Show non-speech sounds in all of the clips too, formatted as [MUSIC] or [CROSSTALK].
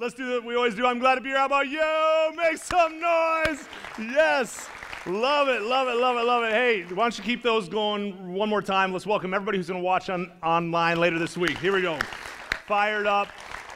Let's do what we always do. I'm glad to be here. How about you? Make some noise. Yes. Love it, love it, love it, love it. Hey, why don't you keep those going one more time? Let's welcome everybody who's going to watch on, online later this week. Here we go. Fired up.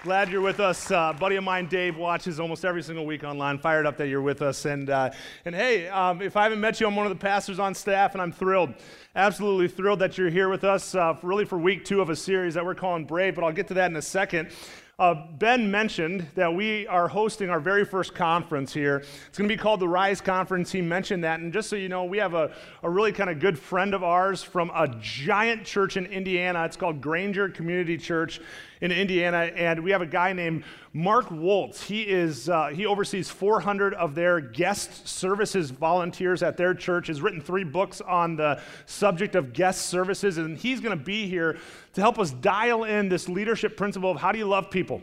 Glad you're with us. Uh, buddy of mine, Dave, watches almost every single week online. Fired up that you're with us. And, uh, and hey, um, if I haven't met you, I'm one of the pastors on staff, and I'm thrilled, absolutely thrilled that you're here with us, uh, really for week two of a series that we're calling Brave, but I'll get to that in a second. Uh, ben mentioned that we are hosting our very first conference here. It's going to be called the Rise Conference. He mentioned that. And just so you know, we have a, a really kind of good friend of ours from a giant church in Indiana. It's called Granger Community Church in Indiana. And we have a guy named Mark Waltz. He, is, uh, he oversees 400 of their guest services volunteers at their church, has written three books on the subject of guest services. And he's going to be here to help us dial in this leadership principle of how do you love people.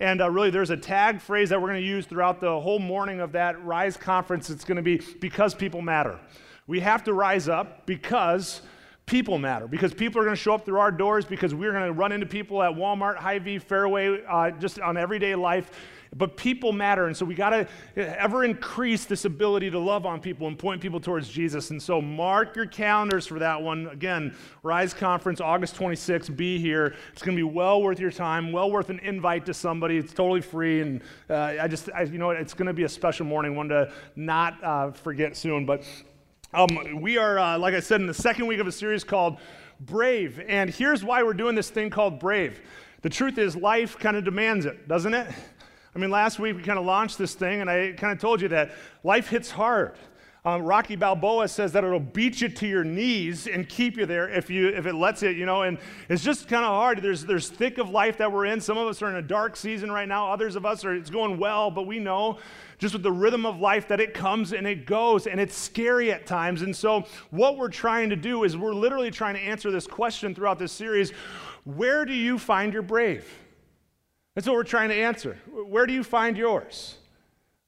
And uh, really, there's a tag phrase that we're going to use throughout the whole morning of that Rise conference. It's going to be because people matter. We have to rise up because people matter because people are going to show up through our doors because we're going to run into people at Walmart, Hy-Vee, Fairway, uh, just on everyday life. But people matter, and so we got to ever increase this ability to love on people and point people towards Jesus. And so mark your calendars for that one. Again, Rise Conference, August 26th. Be here. It's going to be well worth your time, well worth an invite to somebody. It's totally free, and uh, I just, I, you know, it's going to be a special morning, one to not uh, forget soon. But um, we are, uh, like I said, in the second week of a series called Brave. And here's why we're doing this thing called Brave. The truth is, life kind of demands it, doesn't it? I mean, last week we kind of launched this thing, and I kind of told you that life hits hard. Um, Rocky Balboa says that it'll beat you to your knees and keep you there if you if it lets it, you know. And it's just kind of hard. There's there's thick of life that we're in. Some of us are in a dark season right now. Others of us are it's going well, but we know just with the rhythm of life that it comes and it goes, and it's scary at times. And so what we're trying to do is we're literally trying to answer this question throughout this series: Where do you find your brave? That's what we're trying to answer. Where do you find yours?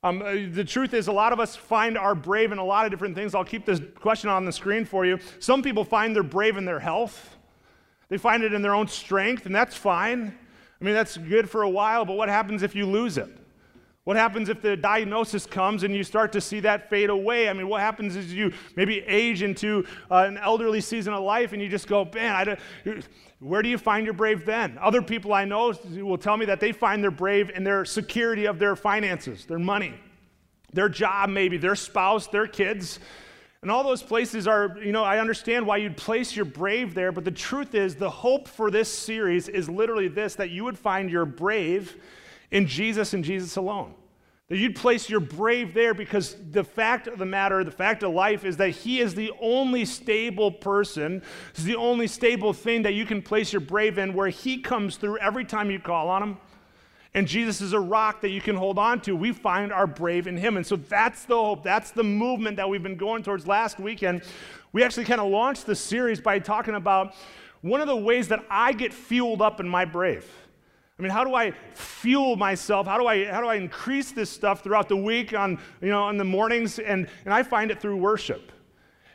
Um, uh, the truth is, a lot of us find our brave in a lot of different things. I'll keep this question on the screen for you. Some people find they're brave in their health, they find it in their own strength, and that's fine. I mean, that's good for a while, but what happens if you lose it? What happens if the diagnosis comes and you start to see that fade away? I mean, what happens is you maybe age into uh, an elderly season of life and you just go, man, where do you find your brave then? Other people I know will tell me that they find their brave in their security of their finances, their money, their job, maybe, their spouse, their kids. And all those places are, you know, I understand why you'd place your brave there, but the truth is, the hope for this series is literally this that you would find your brave in Jesus and Jesus alone. That you'd place your brave there because the fact of the matter, the fact of life is that He is the only stable person, is the only stable thing that you can place your brave in where He comes through every time you call on Him. And Jesus is a rock that you can hold on to. We find our brave in Him. And so that's the hope. That's the movement that we've been going towards last weekend. We actually kind of launched the series by talking about one of the ways that I get fueled up in my brave. I mean, how do I fuel myself? How do I, how do I increase this stuff throughout the week on, you know, in the mornings? And, and I find it through worship.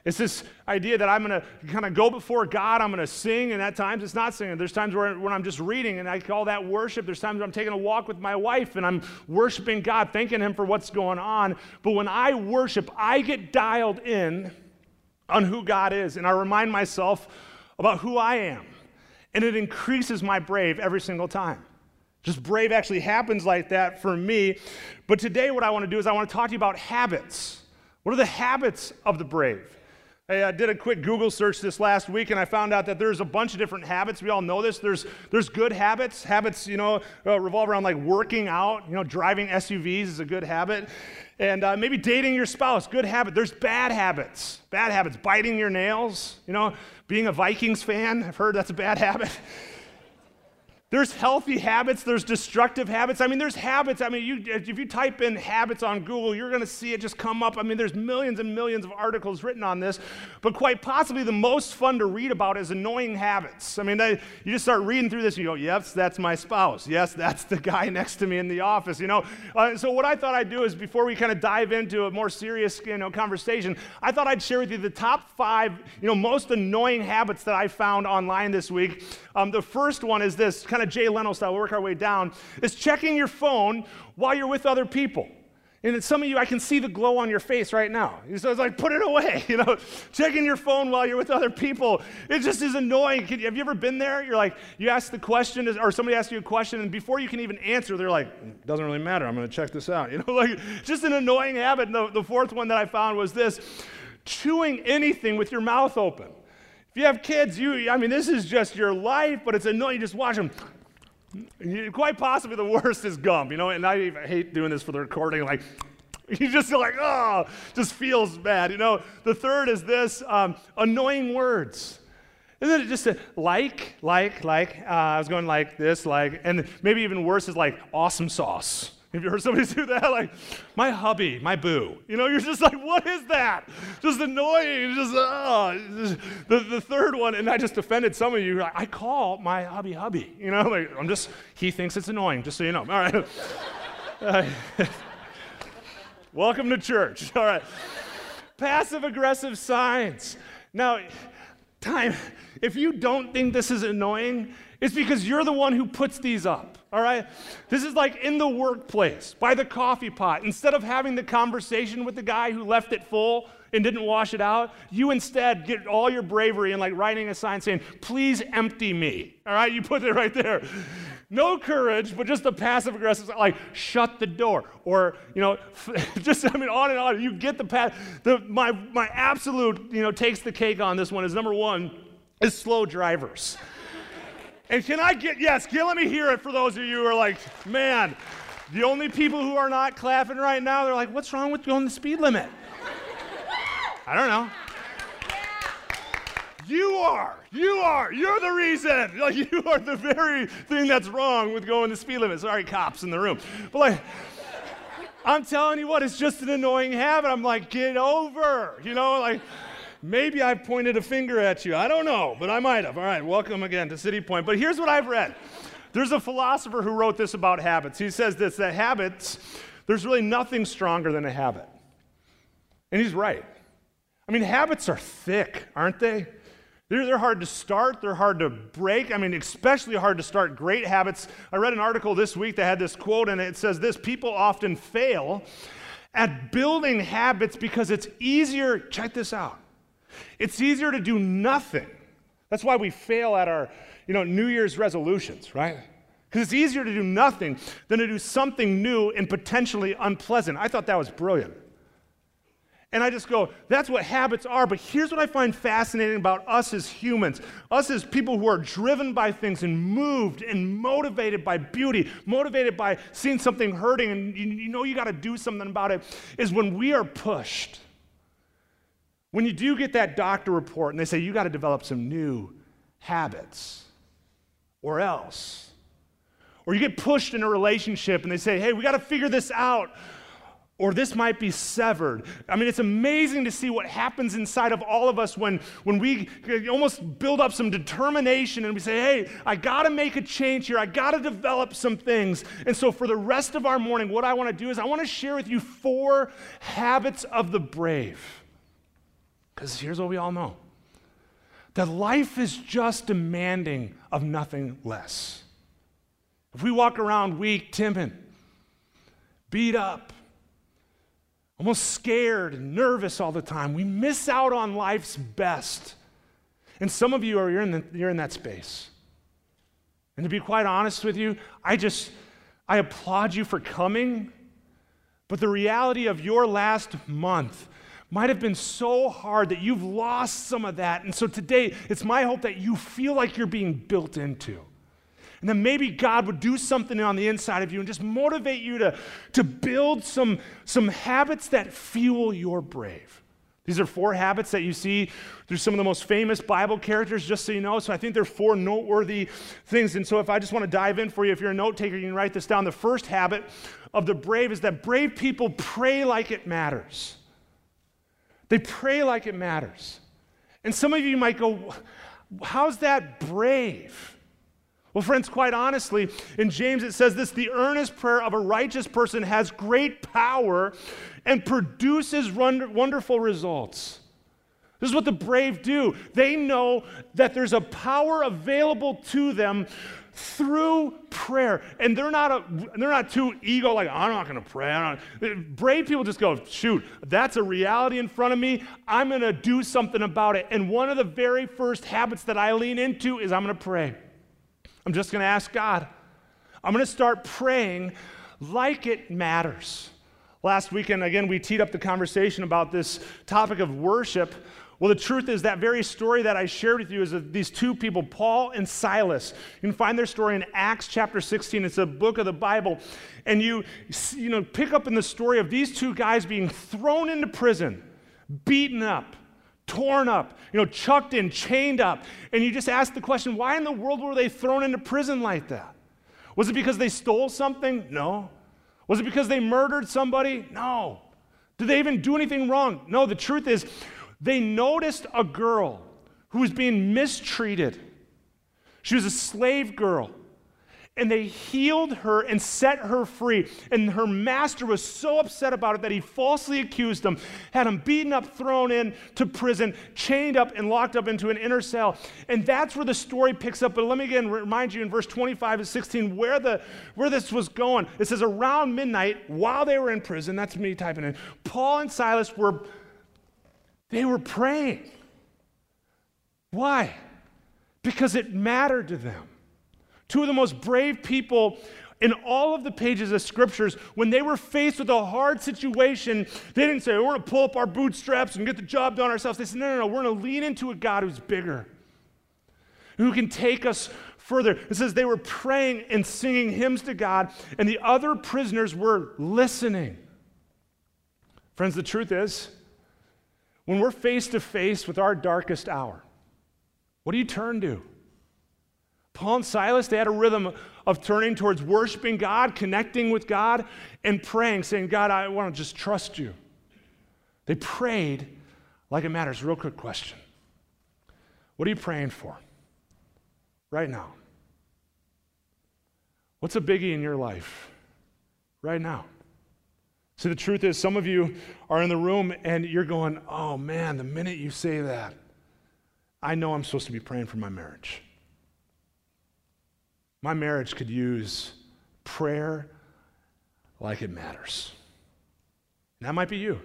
It's this idea that I'm going to kind of go before God, I'm going to sing, and at times it's not singing. There's times where, when I'm just reading, and I call that worship. There's times I'm taking a walk with my wife, and I'm worshiping God, thanking Him for what's going on. But when I worship, I get dialed in on who God is, and I remind myself about who I am. And it increases my brave every single time. Just brave actually happens like that for me. But today, what I want to do is I want to talk to you about habits. What are the habits of the brave? I did a quick Google search this last week, and I found out that there's a bunch of different habits. We all know this. There's there's good habits. Habits, you know, uh, revolve around like working out. You know, driving SUVs is a good habit, and uh, maybe dating your spouse, good habit. There's bad habits. Bad habits. Biting your nails. You know, being a Vikings fan. I've heard that's a bad [LAUGHS] habit. There's healthy habits, there's destructive habits. I mean, there's habits. I mean, you, if you type in habits on Google, you're going to see it just come up. I mean, there's millions and millions of articles written on this, but quite possibly the most fun to read about is annoying habits. I mean, they, you just start reading through this and you go, yes, that's my spouse. Yes, that's the guy [LAUGHS] next to me in the office, you know. Uh, so what I thought I'd do is before we kind of dive into a more serious, you know, conversation, I thought I'd share with you the top five, you know, most annoying habits that I found online this week. Um, the first one is this, kind of Jay Leno style, we'll work our way down, is checking your phone while you're with other people. And some of you, I can see the glow on your face right now. So it's like, put it away, [LAUGHS] you know, checking your phone while you're with other people. It just is annoying. Have you ever been there? You're like, you ask the question, or somebody asks you a question, and before you can even answer, they're like, doesn't really matter. I'm going to check this out. [LAUGHS] You know, like, just an annoying habit. And the, the fourth one that I found was this chewing anything with your mouth open. If you have kids, you, I mean, this is just your life, but it's annoying. You just watch them Quite possibly the [LAUGHS] worst is gum, you know, and I even hate doing this for the recording. Like, [LAUGHS] you just like, oh, just feels bad, you know. The third is this um, annoying words. Isn't it just a, like, like, like? Uh, I was going like this, like, and maybe even worse is like awesome sauce. Have you heard somebody [LAUGHS] do that? Like, my hubby, my boo. You know, you're just like, what is that? Just annoying. Just, oh. The, the third one, and I just offended some of you. I call my hubby hubby. You know, like, I'm just, he thinks it's annoying, just so you know. All right. Uh, [LAUGHS] welcome to church. All right. Passive aggressive signs. Now, time, if you don't think this is annoying, it's because you're the one who puts these up, all right? This is like in the workplace, by the coffee pot. Instead of having the conversation with the guy who left it full and didn't wash it out, you instead get all your bravery and like writing a sign saying, please empty me, all right? You put it right there. No courage, but just the passive aggressive, like shut the door, or you know, [LAUGHS] just I mean, on and on. You get the path. The my my absolute you know takes the cake on this one is number one is slow drivers. And can I get, yes, can, let me hear it for those of you who are like, man, the only people who are not clapping right now, they're like, what's wrong with going the speed limit? I don't know. You are. You are. You're the reason. [LAUGHS] Like you are the very thing that's wrong with going the speed limit. Sorry, cops in the room. But like, I'm telling you what, it's just an annoying habit. I'm like, get over. You know, like Maybe I've pointed a finger at you. I don't know, but I might have. All right, welcome again to City Point. But here's what I've read. There's a philosopher who wrote this about habits. He says this that habits, there's really nothing stronger than a habit. And he's right. I mean, habits are thick, aren't they? They're, they're hard to start, they're hard to break. I mean, especially hard to start great habits. I read an article this week that had this quote, and it says this People often fail at building habits because it's easier, check this out, it's easier to do nothing. That's why we fail at our, you know, New Year's resolutions, right? Because it's easier to do nothing than to do something new and potentially unpleasant. I thought that was brilliant. And I just go, that's what habits are. But here's what I find fascinating about us as humans us as people who are driven by things and moved and motivated by beauty, motivated by seeing something hurting and you, you know you got to do something about it, is when we are pushed when you do get that doctor report and they say you got to develop some new habits, or else, or you get pushed in a relationship and they say, hey, we got to figure this out, or this might be severed. I mean, it's amazing to see what happens inside of all of us when, when we almost build up some determination and we say, hey, I got to make a change here. I got to develop some things. And so, for the rest of our morning, what I want to do is I want to share with you four habits of the brave. Because here's what we all know that life is just demanding of nothing less. If we walk around weak, timid, beat up, almost scared and nervous all the time, we miss out on life's best. And some of you are you're in, the, you're in that space. And to be quite honest with you, I just I applaud you for coming. But the reality of your last month might have been so hard that you've lost some of that. And so today, it's my hope that you feel like you're being built into. And then maybe God would do something on the inside of you and just motivate you to, to build some, some habits that fuel your brave. These are four habits that you see through some of the most famous Bible characters, just so you know. So I think they're four noteworthy things. And so if I just want to dive in for you, if you're a note taker, you can write this down. The first habit of the brave is that brave people pray like it matters. They pray like it matters. And some of you might go, How's that brave? Well, friends, quite honestly, in James it says this the earnest prayer of a righteous person has great power and produces wonderful results. This is what the brave do. They know that there's a power available to them through prayer. And they're not, a, they're not too ego, like, I'm not going to pray. Brave people just go, shoot, that's a reality in front of me. I'm going to do something about it. And one of the very first habits that I lean into is I'm going to pray. I'm just going to ask God. I'm going to start praying like it matters. Last weekend, again, we teed up the conversation about this topic of worship. Well, the truth is that very story that I shared with you is of these two people, Paul and Silas. You can find their story in Acts chapter 16. It's a book of the Bible. And you, you know, pick up in the story of these two guys being thrown into prison, beaten up, torn up, you know, chucked in, chained up. And you just ask the question, why in the world were they thrown into prison like that? Was it because they stole something? No. Was it because they murdered somebody? No. Did they even do anything wrong? No, the truth is, they noticed a girl who was being mistreated. She was a slave girl. And they healed her and set her free. And her master was so upset about it that he falsely accused him, had him beaten up, thrown into prison, chained up, and locked up into an inner cell. And that's where the story picks up. But let me again remind you in verse 25 and 16 where, the, where this was going. It says, Around midnight, while they were in prison, that's me typing in, Paul and Silas were they were praying. Why? Because it mattered to them. Two of the most brave people in all of the pages of scriptures, when they were faced with a hard situation, they didn't say, We're going to pull up our bootstraps and get the job done ourselves. They said, No, no, no, we're going to lean into a God who's bigger, who can take us further. It says they were praying and singing hymns to God, and the other prisoners were listening. Friends, the truth is, when we're face to face with our darkest hour, what do you turn to? Paul and Silas, they had a rhythm of turning towards worshiping God, connecting with God, and praying, saying, God, I want to just trust you. They prayed like it matters. Real quick question What are you praying for right now? What's a biggie in your life right now? See, the truth is, some of you are in the room and you're going, oh man, the minute you say that, I know I'm supposed to be praying for my marriage. My marriage could use prayer like it matters. And that might be you.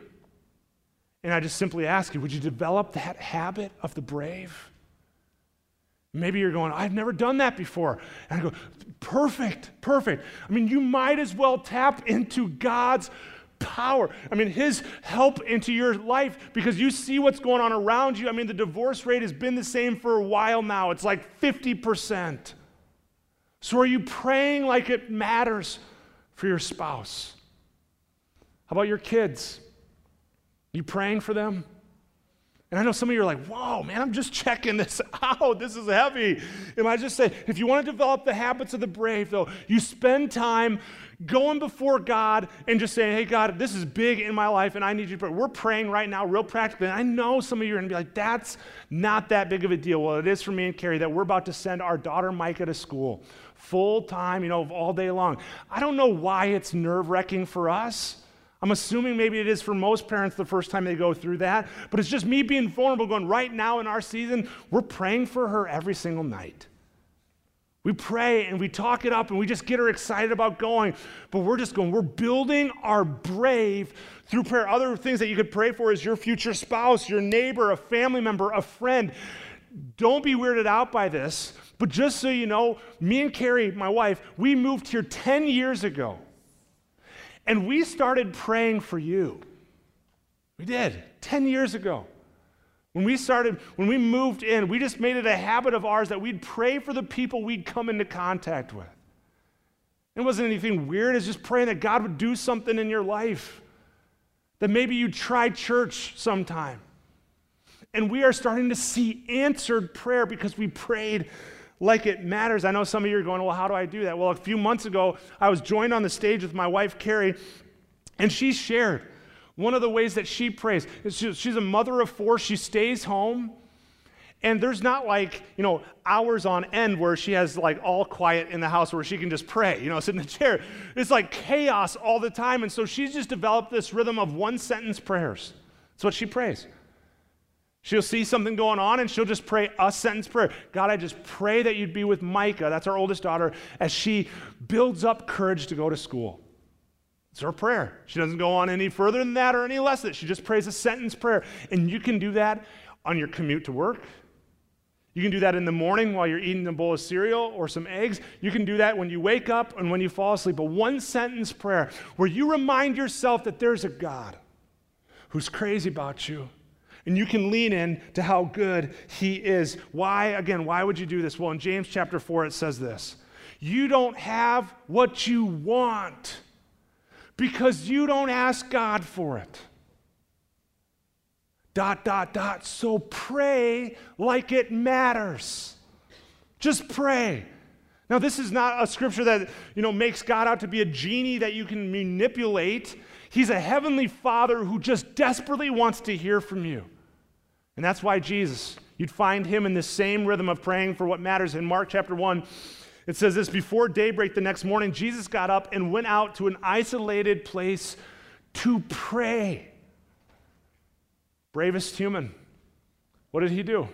And I just simply ask you, would you develop that habit of the brave? Maybe you're going, I've never done that before. And I go, perfect, perfect. I mean, you might as well tap into God's power. I mean, His help into your life because you see what's going on around you. I mean, the divorce rate has been the same for a while now, it's like 50%. So, are you praying like it matters for your spouse? How about your kids? You praying for them? And I know some of you are like, whoa, man, I'm just checking this [LAUGHS] out. This is heavy. And I just say, if you want to develop the habits of the brave, though, you spend time going before God and just saying, hey, God, this is big in my life and I need you to pray. We're praying right now, real practically. And I know some of you are going to be like, that's not that big of a deal. Well, it is for me and Carrie that we're about to send our daughter Micah to school full time, you know, all day long. I don't know why it's nerve wracking for us. I'm assuming maybe it is for most parents the first time they go through that, but it's just me being vulnerable, going, right now in our season, we're praying for her every single night. We pray and we talk it up and we just get her excited about going, but we're just going, we're building our brave through prayer. Other things that you could pray for is your future spouse, your neighbor, a family member, a friend. Don't be weirded out by this, but just so you know, me and Carrie, my wife, we moved here 10 years ago. And we started praying for you. We did, 10 years ago. When we started, when we moved in, we just made it a habit of ours that we'd pray for the people we'd come into contact with. It wasn't anything weird, it's just praying that God would do something in your life. That maybe you try church sometime. And we are starting to see answered prayer because we prayed like it matters. I know some of you are going, well, how do I do that? Well, a few months ago, I was joined on the stage with my wife, Carrie, and she shared one of the ways that she prays. She's a mother of four, she stays home. And there's not like, you know, hours on end where she has like all quiet in the house where she can just pray, you know, sit in the chair. It's like chaos all the time. And so she's just developed this rhythm of one sentence prayers. That's what she prays. She'll see something going on and she'll just pray a sentence prayer. God, I just pray that you'd be with Micah, that's our oldest daughter, as she builds up courage to go to school. It's her prayer. She doesn't go on any further than that or any less than that. She just prays a sentence prayer. And you can do that on your commute to work. You can do that in the morning while you're eating a bowl of cereal or some eggs. You can do that when you wake up and when you fall asleep. A one sentence prayer where you remind yourself that there's a God who's crazy about you and you can lean in to how good he is. Why, again, why would you do this? Well, in James chapter 4, it says this You don't have what you want because you don't ask God for it. Dot, dot, dot. So pray like it matters. Just pray. Now, this is not a scripture that, you know, makes God out to be a genie that you can manipulate. He's a heavenly father who just desperately wants to hear from you. And that's why Jesus, you'd find him in the same rhythm of praying for what matters. In Mark chapter 1, it says this Before daybreak the next morning, Jesus got up and went out to an isolated place to pray. Bravest human. What did he do?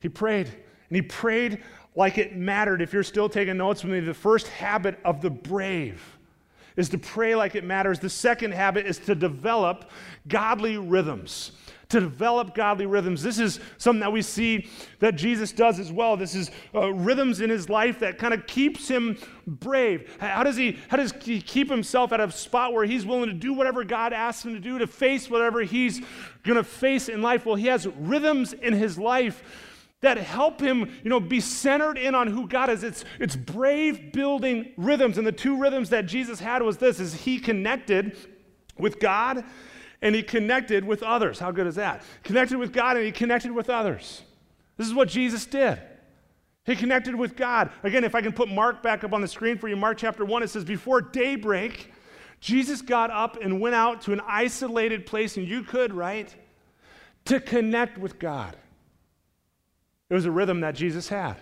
He prayed. And he prayed like it mattered. If you're still taking notes with me, the first habit of the brave is to pray like it matters. The second habit is to develop godly rhythms to develop godly rhythms. This is something that we see that Jesus does as well. This is uh, rhythms in his life that kind of keeps him brave. How does he how does he keep himself at a spot where he's willing to do whatever God asks him to do, to face whatever he's going to face in life? Well, he has rhythms in his life that help him, you know, be centered in on who God is. It's, it's brave building rhythms. And the two rhythms that Jesus had was this is he connected with God and he connected with others. How good is that? Connected with God and he connected with others. This is what Jesus did. He connected with God. Again, if I can put Mark back up on the screen for you, Mark chapter 1, it says, Before daybreak, Jesus got up and went out to an isolated place, and you could, right? To connect with God. It was a rhythm that Jesus had.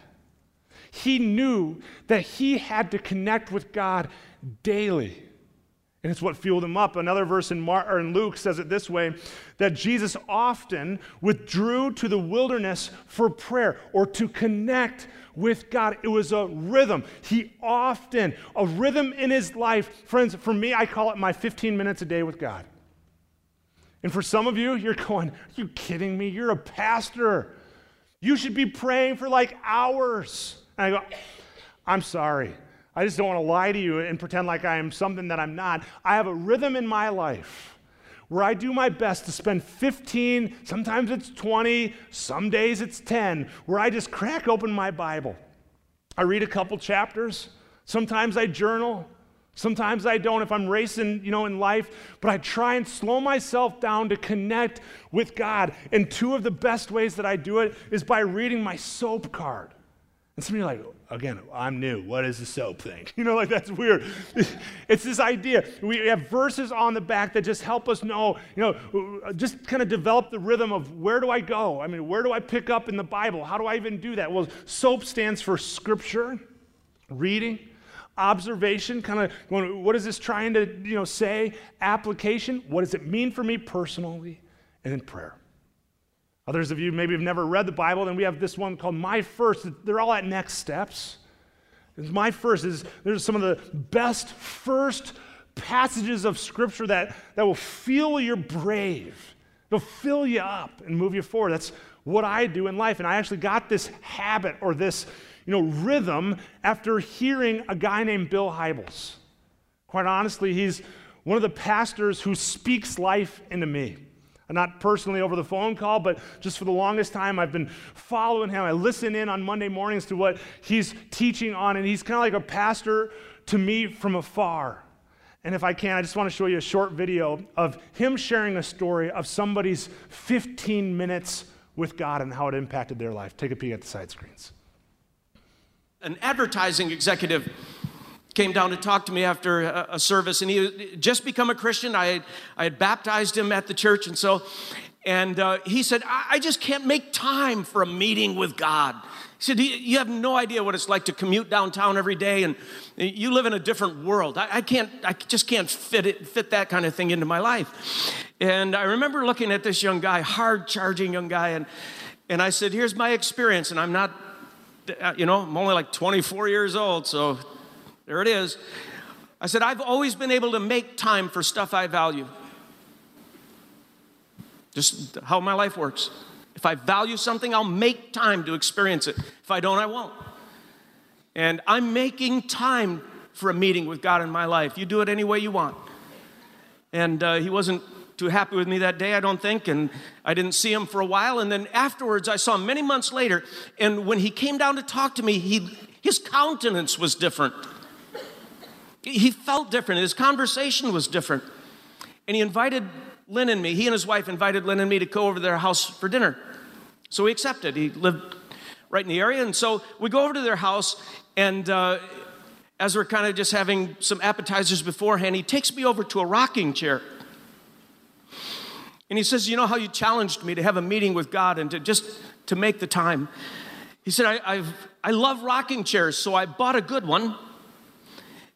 He knew that he had to connect with God daily. And it's what fueled him up. Another verse in, Mar- in Luke says it this way that Jesus often withdrew to the wilderness for prayer or to connect with God. It was a rhythm. He often, a rhythm in his life. Friends, for me, I call it my 15 minutes a day with God. And for some of you, you're going, Are you kidding me? You're a pastor. You should be praying for like hours. And I go, I'm sorry. I just don't want to lie to you and pretend like I am something that I'm not. I have a rhythm in my life where I do my best to spend 15, sometimes it's 20, some days it's 10, where I just crack open my Bible. I read a couple chapters. Sometimes I journal. Sometimes I don't if I'm racing, you know, in life, but I try and slow myself down to connect with God. And two of the best ways that I do it is by reading my soap card. And some of you are like, again, I'm new. What is the soap thing? [LAUGHS] You know, like that's weird. [LAUGHS] it's this idea. We have verses on the back that just help us know, you know, just kind of develop the rhythm of where do I go? I mean, where do I pick up in the Bible? How do I even do that? Well, soap stands for scripture, reading, observation, kind of what is this trying to, you know, say? Application, what does it mean for me personally? And then prayer. Others of you maybe have never read the Bible, then we have this one called My First. They're all at next steps. My First is there's some of the best first passages of Scripture that, that will feel your brave. It'll fill you up and move you forward. That's what I do in life. And I actually got this habit or this you know, rhythm after hearing a guy named Bill Hybels. Quite honestly, he's one of the pastors who speaks life into me not personally over the phone call, but just for the longest time, I've been following him. I listen in on Monday mornings to what he's teaching on, and he's kind of like a pastor to me from afar. And if I can, I just want to show you a short video of him sharing a story of somebody's 15 minutes with God and how it impacted their life. Take a peek at the side screens. An advertising executive came down to talk to me after a, service, and he had just become a Christian. I had, I had baptized him at the church, and so, and uh, he said, I, I just can't make time for a meeting with God. He said, You have no idea what it's like to commute downtown every day, and you live in a different world. I, I, can't, I just can't fit, it, fit that kind of thing into my life. And I remember looking at this young guy, hard charging young guy, and, and I said, Here's my experience, and I'm not, you know, I'm only like 24 years old, so there it is. I said, I've always been able to make time for stuff I value. Just how my life works. If I value something, I'll make time to experience it. If I don't, I won't. And I'm making time for a meeting with God in my life. You do it any way you want. And uh, he wasn't too happy with me that day, I don't think, and I didn't see him for a while. And then afterwards, I saw him many months later, and when he came down to talk to me, he, his countenance was different. He felt different, his conversation was different. And he invited Lynne and me, he and his wife invited Lynne and me to go over to their house for dinner. So we accepted. He lived right in the area. And so we go over to their house, and uh, as we're kind of just having some appetizers beforehand, he takes me over to a rocking chair. And he says, You know how you challenged me to have a meeting with God and to just to make the time? He said, I, I've, I love rocking chairs, so I bought a good one.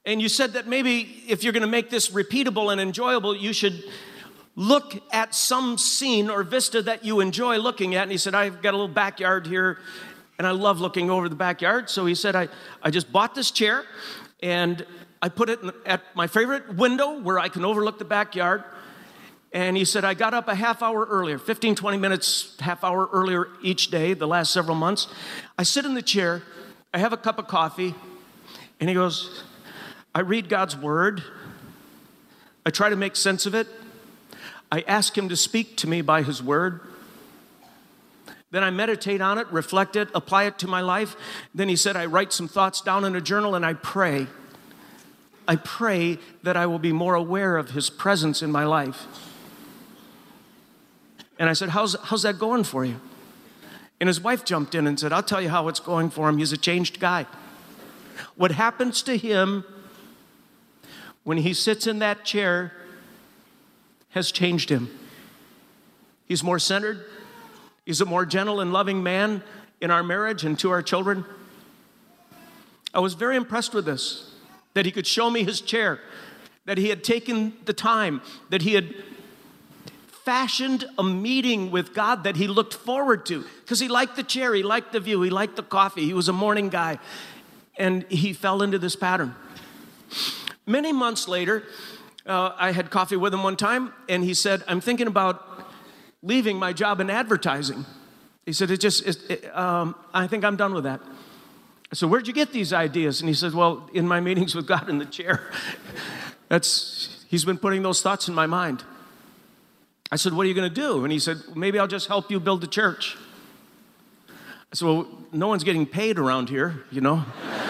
And you said that maybe if you're going to make this repeatable and enjoyable, you should look at some scene or vista that you enjoy looking at. And he said, I've got a little backyard here and I love looking over the backyard. So he said, I, I just bought this chair and I put it at my favorite window where I can overlook the backyard. And he said, I got up a half hour earlier, 15, 20 minutes, half hour earlier each day, the last several months. I sit in the chair, I have a cup of coffee, and he goes, I read God's word, I try to make sense of it, I ask Him to speak to me by His Word. Then I meditate on it, reflect it, apply it to my life. Then He said, I write some thoughts down in a journal and I pray. I pray that I will be more aware of His presence in my life. And I said, How's, how's that going for you? And his wife jumped in and said, I'll tell you how it's going for him. He's a changed guy. What happens to him when he sits in that chair has changed him. He's more centered, he's a more gentle and loving man in our marriage and to our children. I was very impressed with this that he could show me his chair, that he had taken the time, that he had fashioned a meeting with God that he looked forward to because he liked the chair, he liked the view, he liked the coffee, he was a morning guy, and he fell into this pattern. Many months later, uh, I had coffee with him one time, and he said, I'm thinking about leaving my job in advertising. He said, it just, it, um, I think I'm done with that. I said, Where'd you get these ideas? And he said, Well, in my meetings with God in the chair. [LAUGHS] That's, he's been putting those thoughts in my mind. I said, What are you going to do? And he said, Maybe I'll just help you build the church. I said, Well, no one's getting paid around here, you know? [LAUGHS]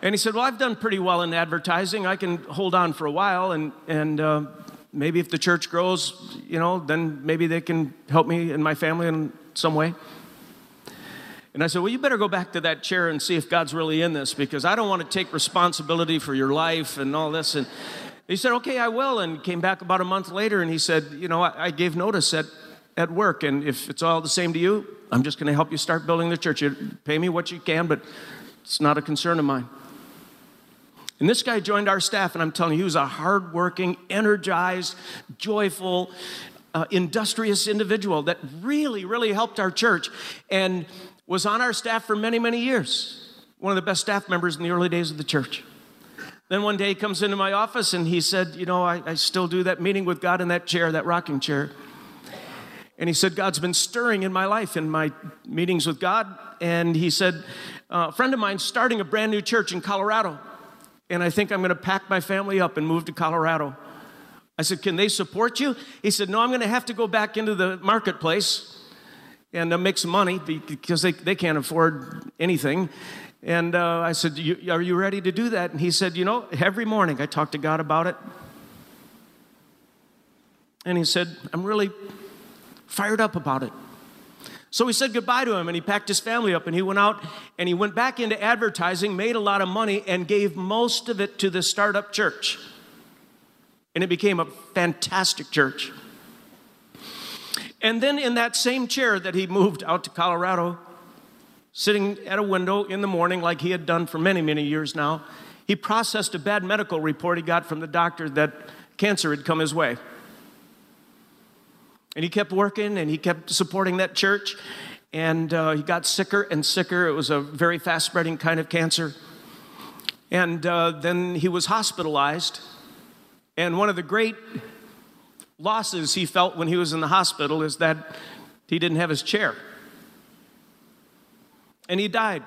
And he said, Well, I've done pretty well in advertising. I can hold on for a while, and, and uh, maybe if the church grows, you know, then maybe they can help me and my family in some way. And I said, Well, you better go back to that chair and see if God's really in this because I don't want to take responsibility for your life and all this. And he said, Okay, I will. And came back about a month later and he said, You know, I, I gave notice at, at work, and if it's all the same to you, I'm just going to help you start building the church. You pay me what you can, but it's not a concern of mine. And this guy joined our staff, and I'm telling you, he was a hardworking, energized, joyful, uh, industrious individual that really, really helped our church and was on our staff for many, many years. One of the best staff members in the early days of the church. Then one day he comes into my office and he said, You know, I, I still do that meeting with God in that chair, that rocking chair. And he said, God's been stirring in my life in my meetings with God. And he said, uh, A friend of mine starting a brand new church in Colorado and I think I'm going to pack my family up and move to Colorado. I said, Can they support you? He said, No, I'm going to have to go back into the marketplace and uh, make some money because they, they can't afford anything. And uh, I said, Are you ready to do that? And he said, You know, every morning I talk to God about it. And he said, I'm really fired up about it. So he said goodbye to him and he packed his family up and he went out and he went back into advertising, made a lot of money, and gave most of it to the startup church. And it became a fantastic church. And then in that same chair that he moved out to Colorado, sitting at a window in the morning, like he had done for many, many years now. He processed a bad medical report he got from the doctor that cancer had come his way. And he kept working and he kept supporting that church. And uh, he got sicker and sicker. It was a very fast spreading kind of cancer. And uh, then he was hospitalized. And one of the great losses he felt when he was in the hospital is that he didn't have his chair. And he died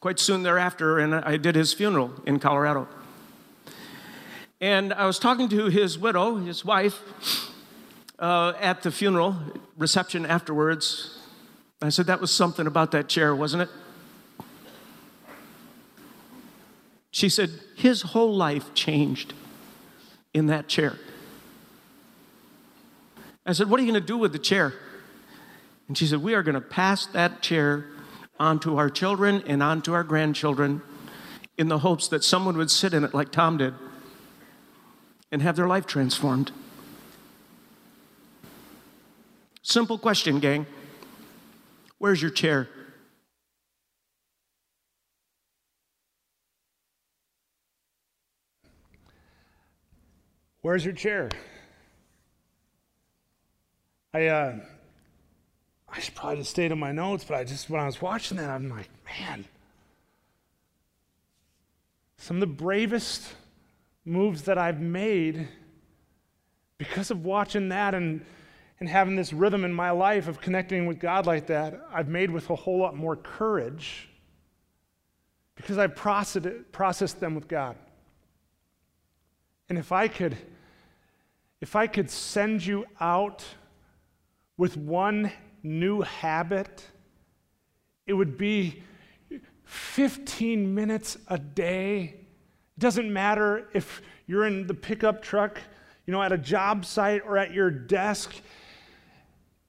quite soon thereafter, and I did his funeral in Colorado. And I was talking to his widow, his wife, uh, at the funeral reception afterwards. I said, That was something about that chair, wasn't it? She said, His whole life changed in that chair. I said, What are you going to do with the chair? And she said, We are going to pass that chair onto our children and onto our grandchildren in the hopes that someone would sit in it like Tom did and have their life transformed. Simple question, gang. Where's your chair? Where's your chair? I uh, I should probably just stayed in my notes, but I just when I was watching that, I'm like, man, some of the bravest moves that I've made because of watching that and and having this rhythm in my life of connecting with God like that, I've made with a whole lot more courage because I've processed, processed them with God. And if I could, if I could send you out with one new habit, it would be 15 minutes a day. It doesn't matter if you're in the pickup truck, you know, at a job site or at your desk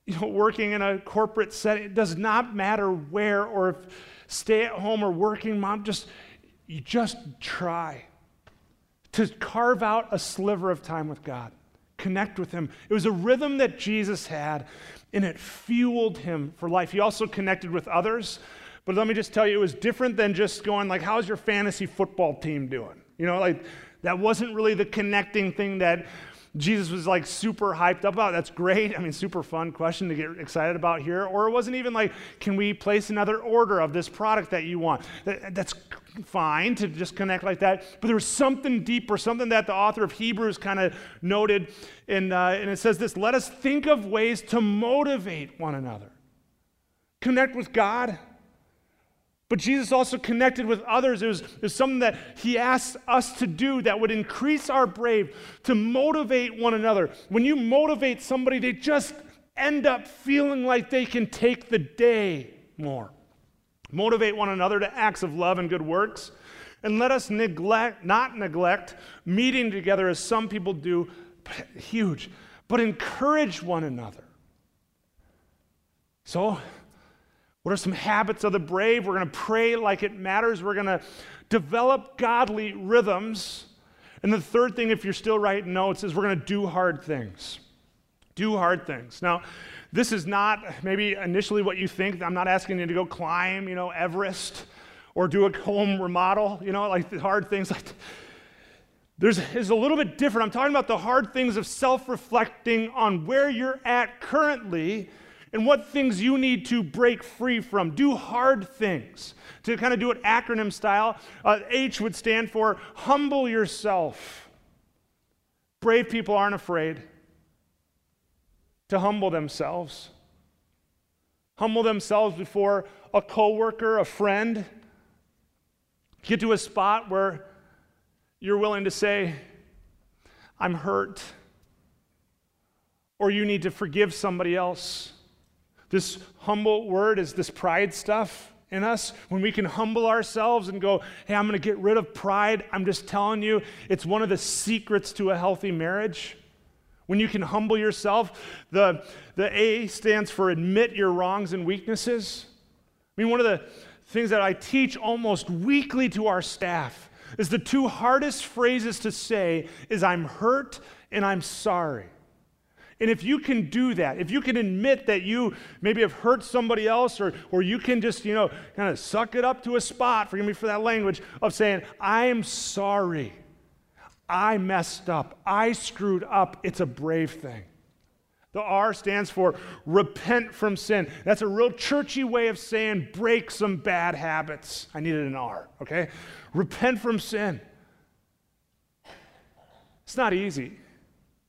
you know, working in a corporate setting. It does not matter where or if stay at home or working mom, just you just try to carve out a sliver of time with God. Connect with him. It was a rhythm that Jesus had, and it fueled him for life. He also connected with others. But let me just tell you, it was different than just going like, how's your fantasy football team doing? You know, like that wasn't really the connecting thing that Jesus was like super hyped up about. That's great. I mean, super fun question to get excited about here. Or it wasn't even like, can we place another order of this product that you want? That, that's fine to just connect like that. But there was something deeper, something that the author of Hebrews kind of noted. And, uh, and it says this let us think of ways to motivate one another. Connect with God but Jesus also connected with others. It was, it was something that he asked us to do that would increase our brave, to motivate one another. When you motivate somebody, they just end up feeling like they can take the day more. Motivate one another to acts of love and good works. And let us neglect, not neglect meeting together as some people do, but huge, but encourage one another. So, what are some habits of the brave? We're going to pray like it matters. We're going to develop godly rhythms. And the third thing, if you're still writing notes, is we're going to do hard things. Do hard things. Now, this is not maybe initially what you think. I'm not asking you to go climb, you know, Everest or do a home remodel, you know, like the hard things like there's is a little bit different. I'm talking about the hard things of self-reflecting on where you're at currently and what things you need to break free from. Do hard things. To kind of do it acronym style, uh, H would stand for humble yourself. Brave people aren't afraid to humble themselves. Humble themselves before a coworker, a friend. Get to a spot where you're willing to say, I'm hurt. Or you need to forgive somebody else. This humble word is this pride stuff in us. When we can humble ourselves and go, hey, I'm going to get rid of pride, I'm just telling you, it's one of the secrets to a healthy marriage. When you can humble yourself, the, the A stands for admit your wrongs and weaknesses. I mean, one of the things that I teach almost weekly to our staff is the two hardest phrases to say is I'm hurt and I'm sorry. And if you can do that, if you can admit that you maybe have hurt somebody else, or, or you can just, you know, kind of suck it up to a spot, forgive me for that language, of saying, I am sorry. I messed up. I screwed up. It's a brave thing. The R stands for repent from sin. That's a real churchy way of saying break some bad habits. I needed an R, okay? Repent from sin. It's not easy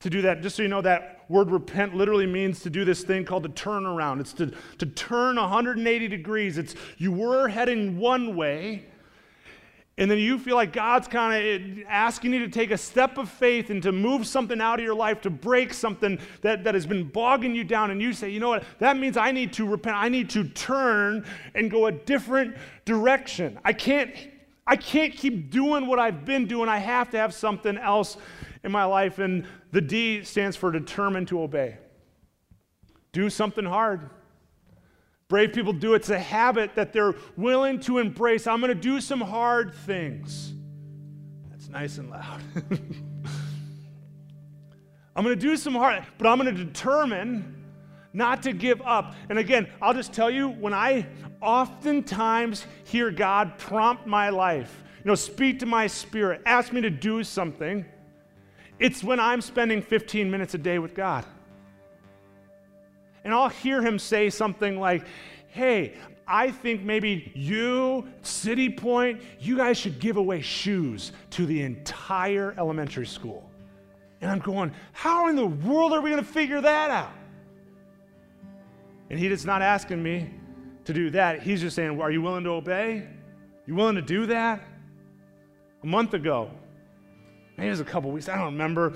to do that. Just so you know, that word repent literally means to do this thing called a turnaround. It's to, to turn 180 degrees. It's you were heading one way, and then you feel like God's kind of eh, asking you to take a step of faith and to move something out of your life, to break something that, that has been bogging you down. And you say, you know what? That means I need to repent. I need to turn and go a different direction. I can't, I can't keep doing what I've been doing. I have to have something else in my life. And the D stands for determined to obey. Do something hard. Brave people do. It's a habit that they're willing to embrace. I'm going to do some hard things. That's nice and loud. [LAUGHS] I'm going to do some hard, but I'm going to determine not to give up. And again, I'll just tell you when I oftentimes hear God prompt my life, you know, speak to my spirit, ask me to do something, it's when I'm spending 15 minutes a day with God. And I'll hear him say something like, Hey, I think maybe you, City Point, you guys should give away shoes to the entire elementary school. And I'm going, How in the world are we going to figure that out? And he is not asking me to do that. He's just saying, Are you willing to obey? You willing to do that? A month ago, maybe it was a couple weeks, I don't remember.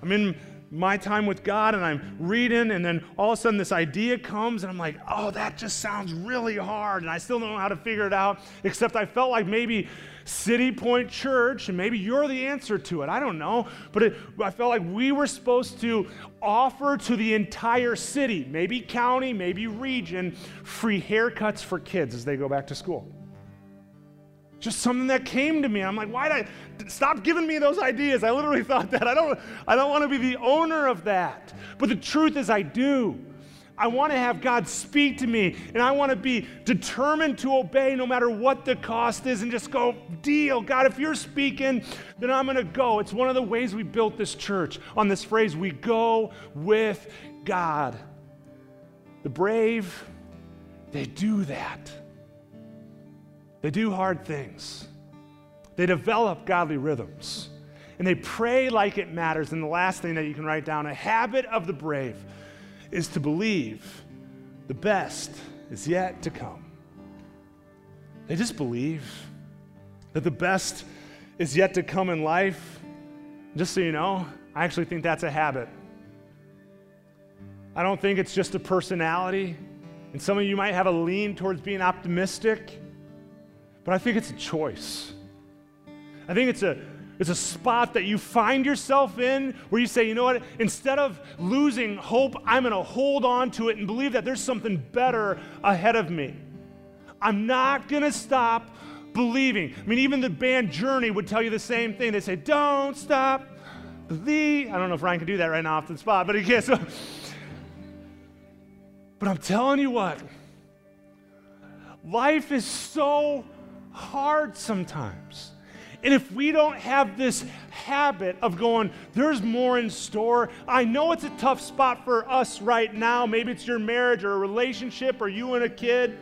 I'm in my time with God and I'm reading, and then all of a sudden this idea comes, and I'm like, oh, that just sounds really hard. And I still don't know how to figure it out, except I felt like maybe City Point Church, and maybe you're the answer to it. I don't know. But it, I felt like we were supposed to offer to the entire city, maybe county, maybe region, free haircuts for kids as they go back to school. Just something that came to me. I'm like, why did I stop giving me those ideas? I literally [LAUGHS] thought that. I don't, I don't want to be the owner of that. But the truth is, I do. I want to have God speak to me, and I want to be determined to obey no matter what the cost is and just go, deal. God, if you're speaking, then I'm going to go. It's one of the ways we built this church on this phrase we go with God. The brave, they do that. They do hard things. They develop godly rhythms. And they pray like it matters. And the last thing that you can write down a habit of the brave is to believe the best is yet to come. They just believe that the best is yet to come in life. Just so you know, I actually think that's a habit. I don't think it's just a personality. And some of you might have a lean towards being optimistic. But I think it's a choice. I think it's a it's a spot that you find yourself in where you say, you know what, instead of losing hope, I'm going to hold on to it and believe that there's something better ahead of me. I'm not going to stop believing. I mean, even the band Journey would tell you the same thing. They say, don't stop believe. I don't know if Ryan can do that right now off the spot, but he can't. So. But I'm telling you what, life is so hard sometimes. And if we don't have this habit of going, there's more in store, I know it's a tough spot for us right now. Maybe it's your marriage or a relationship or you and a kid.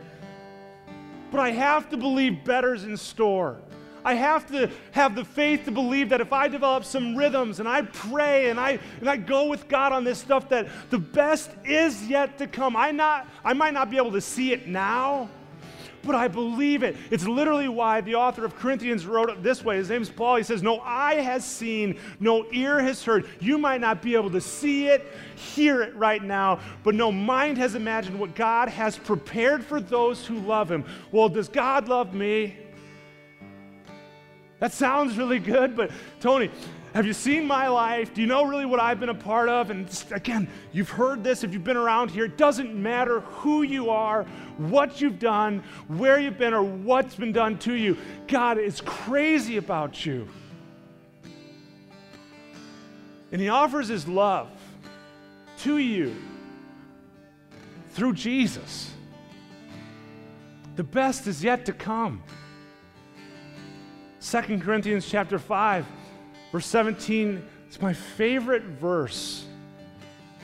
But I have to believe better's in store. I have to have the faith to believe that if I develop some rhythms and I pray and I, and I go with God on this stuff, that the best is yet to come. I, not, I might not be able to see it now, but I believe it. It's literally why the author of Corinthians wrote it this way. His name is Paul. He says, No eye has seen, no ear has heard. You might not be able to see it, hear it right now, but no mind has imagined what God has prepared for those who love Him. Well, does God love me? That sounds really good, but Tony, have you seen my life? Do you know really what I've been a part of? And again, you've heard this if you've been around here. It doesn't matter who you are, what you've done, where you've been, or what's been done to you. God is crazy about you. And He offers His love to you through Jesus. The best is yet to come. 2 Corinthians chapter 5, verse 17, it's my favorite verse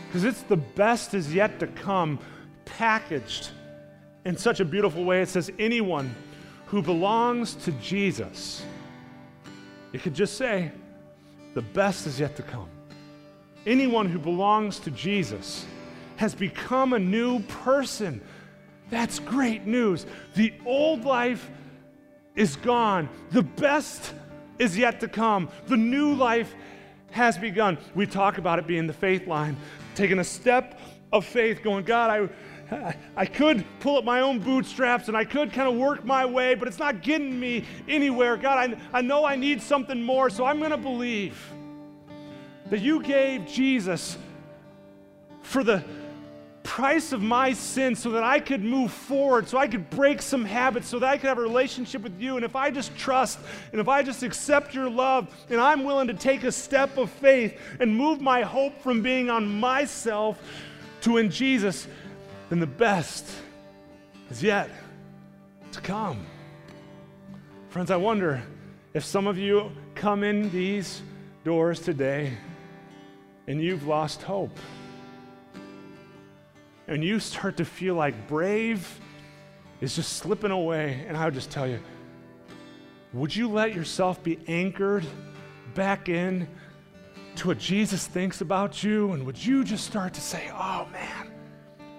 because it's the best is yet to come packaged in such a beautiful way. It says, anyone who belongs to Jesus, it could just say, the best is yet to come. Anyone who belongs to Jesus has become a new person. That's great news. The old life is gone. The best is yet to come. The new life has begun. We talk about it being the faith line, taking a step of faith, going, God, I, I could pull up my own bootstraps and I could kind of work my way, but it's not getting me anywhere. God, I, I know I need something more, so I'm going to believe that you gave Jesus for the price of my sin so that I could move forward, so I could break some habits, so that I could have a relationship with you. And if I just trust and if I just accept your love and I'm willing to take a step of faith and move my hope from being on myself to in Jesus, then the best is yet to come. Friends, I wonder if some of you come in these doors today and you've lost hope and you start to feel like brave is just slipping away, and I would just tell you, would you let yourself be anchored back in to what Jesus thinks about you? And would you just start to say, oh man,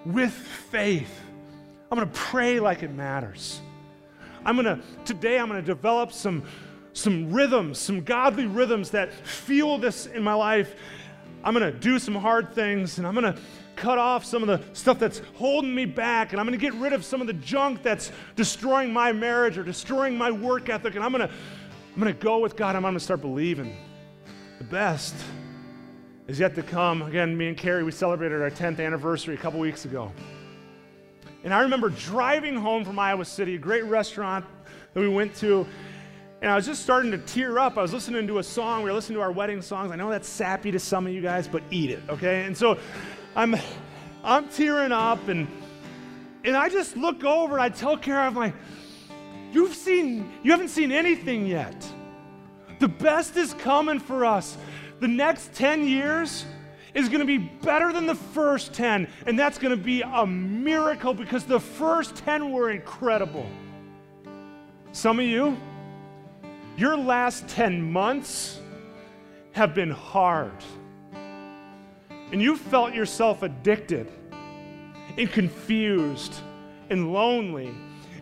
with faith, I'm gonna pray like it matters. I'm gonna, today, I'm gonna develop some, some rhythms, some godly rhythms that fuel this in my life. I'm gonna do some hard things, and I'm gonna cut off some of the stuff that's holding me back, and I'm going to get rid of some of the junk that's destroying my marriage or destroying my work ethic, and I'm going to I'm going to go with God. I'm going to start believing. The best is yet to come. Again, me and Carrie, we celebrated our 10th anniversary a couple weeks ago. And I remember driving home from Iowa City, a great restaurant that we went to, and I was just starting to tear up. I was listening to a song. We were listening to our wedding songs. I know that's sappy to some of you guys, but eat it, okay? And so I'm, I'm tearing up, and, and I just look over and I tell Kara, I'm like, you've seen, you haven't seen anything yet. The best is coming for us. The next 10 years is going to be better than the first 10, and that's going to be a miracle because the first 10 were incredible. Some of you, your last 10 months have been hard and you felt yourself addicted and confused and lonely.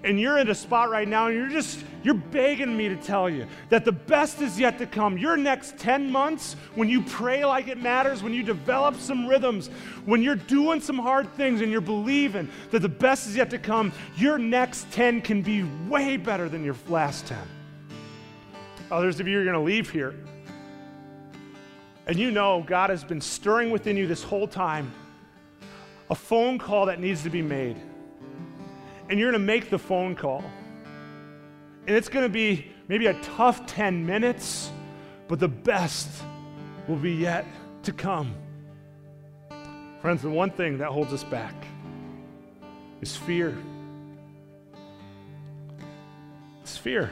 And you're in a spot right now and you're just you're begging me to tell you that the best is yet to come. Your next 10 months when you pray like it matters when you develop some rhythms when you're doing some hard things and you're believing that the best is yet to come your next 10 can be way better than your last 10 others of you are going to leave here and you know God has been stirring within you this whole time a phone call that needs to be made. And you're going to make the phone call. And it's going to be maybe a tough 10 minutes, but the best will be yet to come. Friends, the one thing that holds us back is fear. It's fear.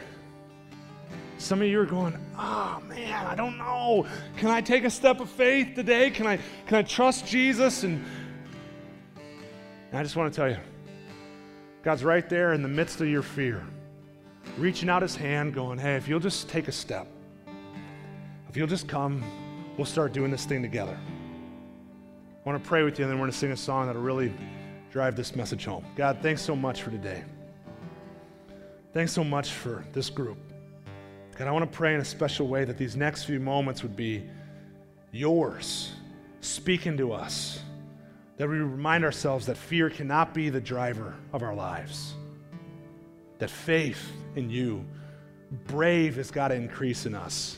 Some of you are going, oh man, I don't know. Can I take a step of faith today? Can I, can I trust Jesus? And, and I just want to tell you, God's right there in the midst of your fear, reaching out his hand, going, hey, if you'll just take a step, if you'll just come, we'll start doing this thing together. I want to pray with you, and then we're going to sing a song that'll really drive this message home. God, thanks so much for today. Thanks so much for this group. God, I want to pray in a special way that these next few moments would be yours, speaking to us. That we remind ourselves that fear cannot be the driver of our lives. That faith in you, brave, has got to increase in us.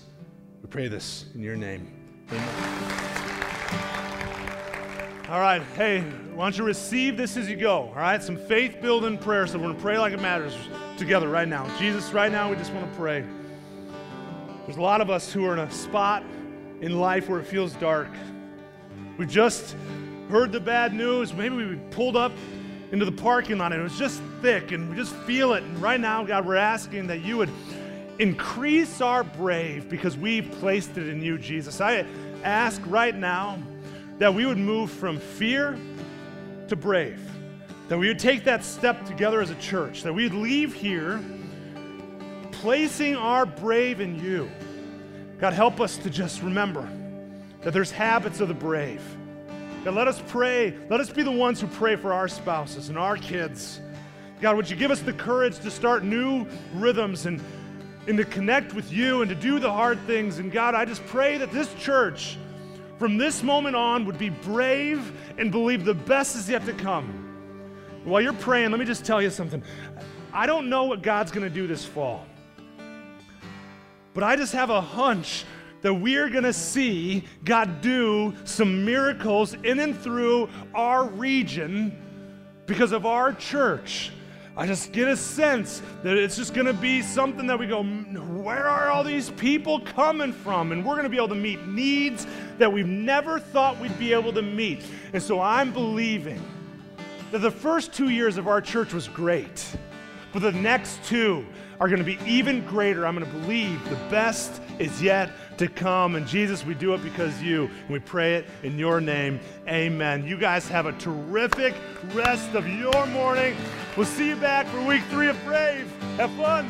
We pray this in your name. Amen. All right, hey, why don't you receive this as you go? All right, some faith building prayer. So we're going to pray like it matters together right now. Jesus, right now, we just want to pray. There's a lot of us who are in a spot in life where it feels dark. We just heard the bad news. Maybe we pulled up into the parking lot and it was just thick and we just feel it. And right now, God, we're asking that you would increase our brave because we've placed it in you, Jesus. I ask right now that we would move from fear to brave, that we would take that step together as a church, that we'd leave here placing our brave in you. God, help us to just remember that there's habits of the brave. God, let us pray. Let us be the ones who pray for our spouses and our kids. God, would you give us the courage to start new rhythms and, and to connect with you and to do the hard things? And God, I just pray that this church, from this moment on, would be brave and believe the best is yet to come. While you're praying, let me just tell you something. I don't know what God's going to do this fall. But I just have a hunch that we're going to see God do some miracles in and through our region because of our church. I just get a sense that it's just going to be something that we go, where are all these people coming from? And we're going to be able to meet needs that we've never thought we'd be able to meet. And so I'm believing that the first two years of our church was great, but the next two are going to be even greater. I'm going to believe the best is yet to come. And Jesus, we do it because you. And we pray it in your name. Amen. You guys have a terrific rest of your morning. We'll see you back for week three of Brave. Have fun.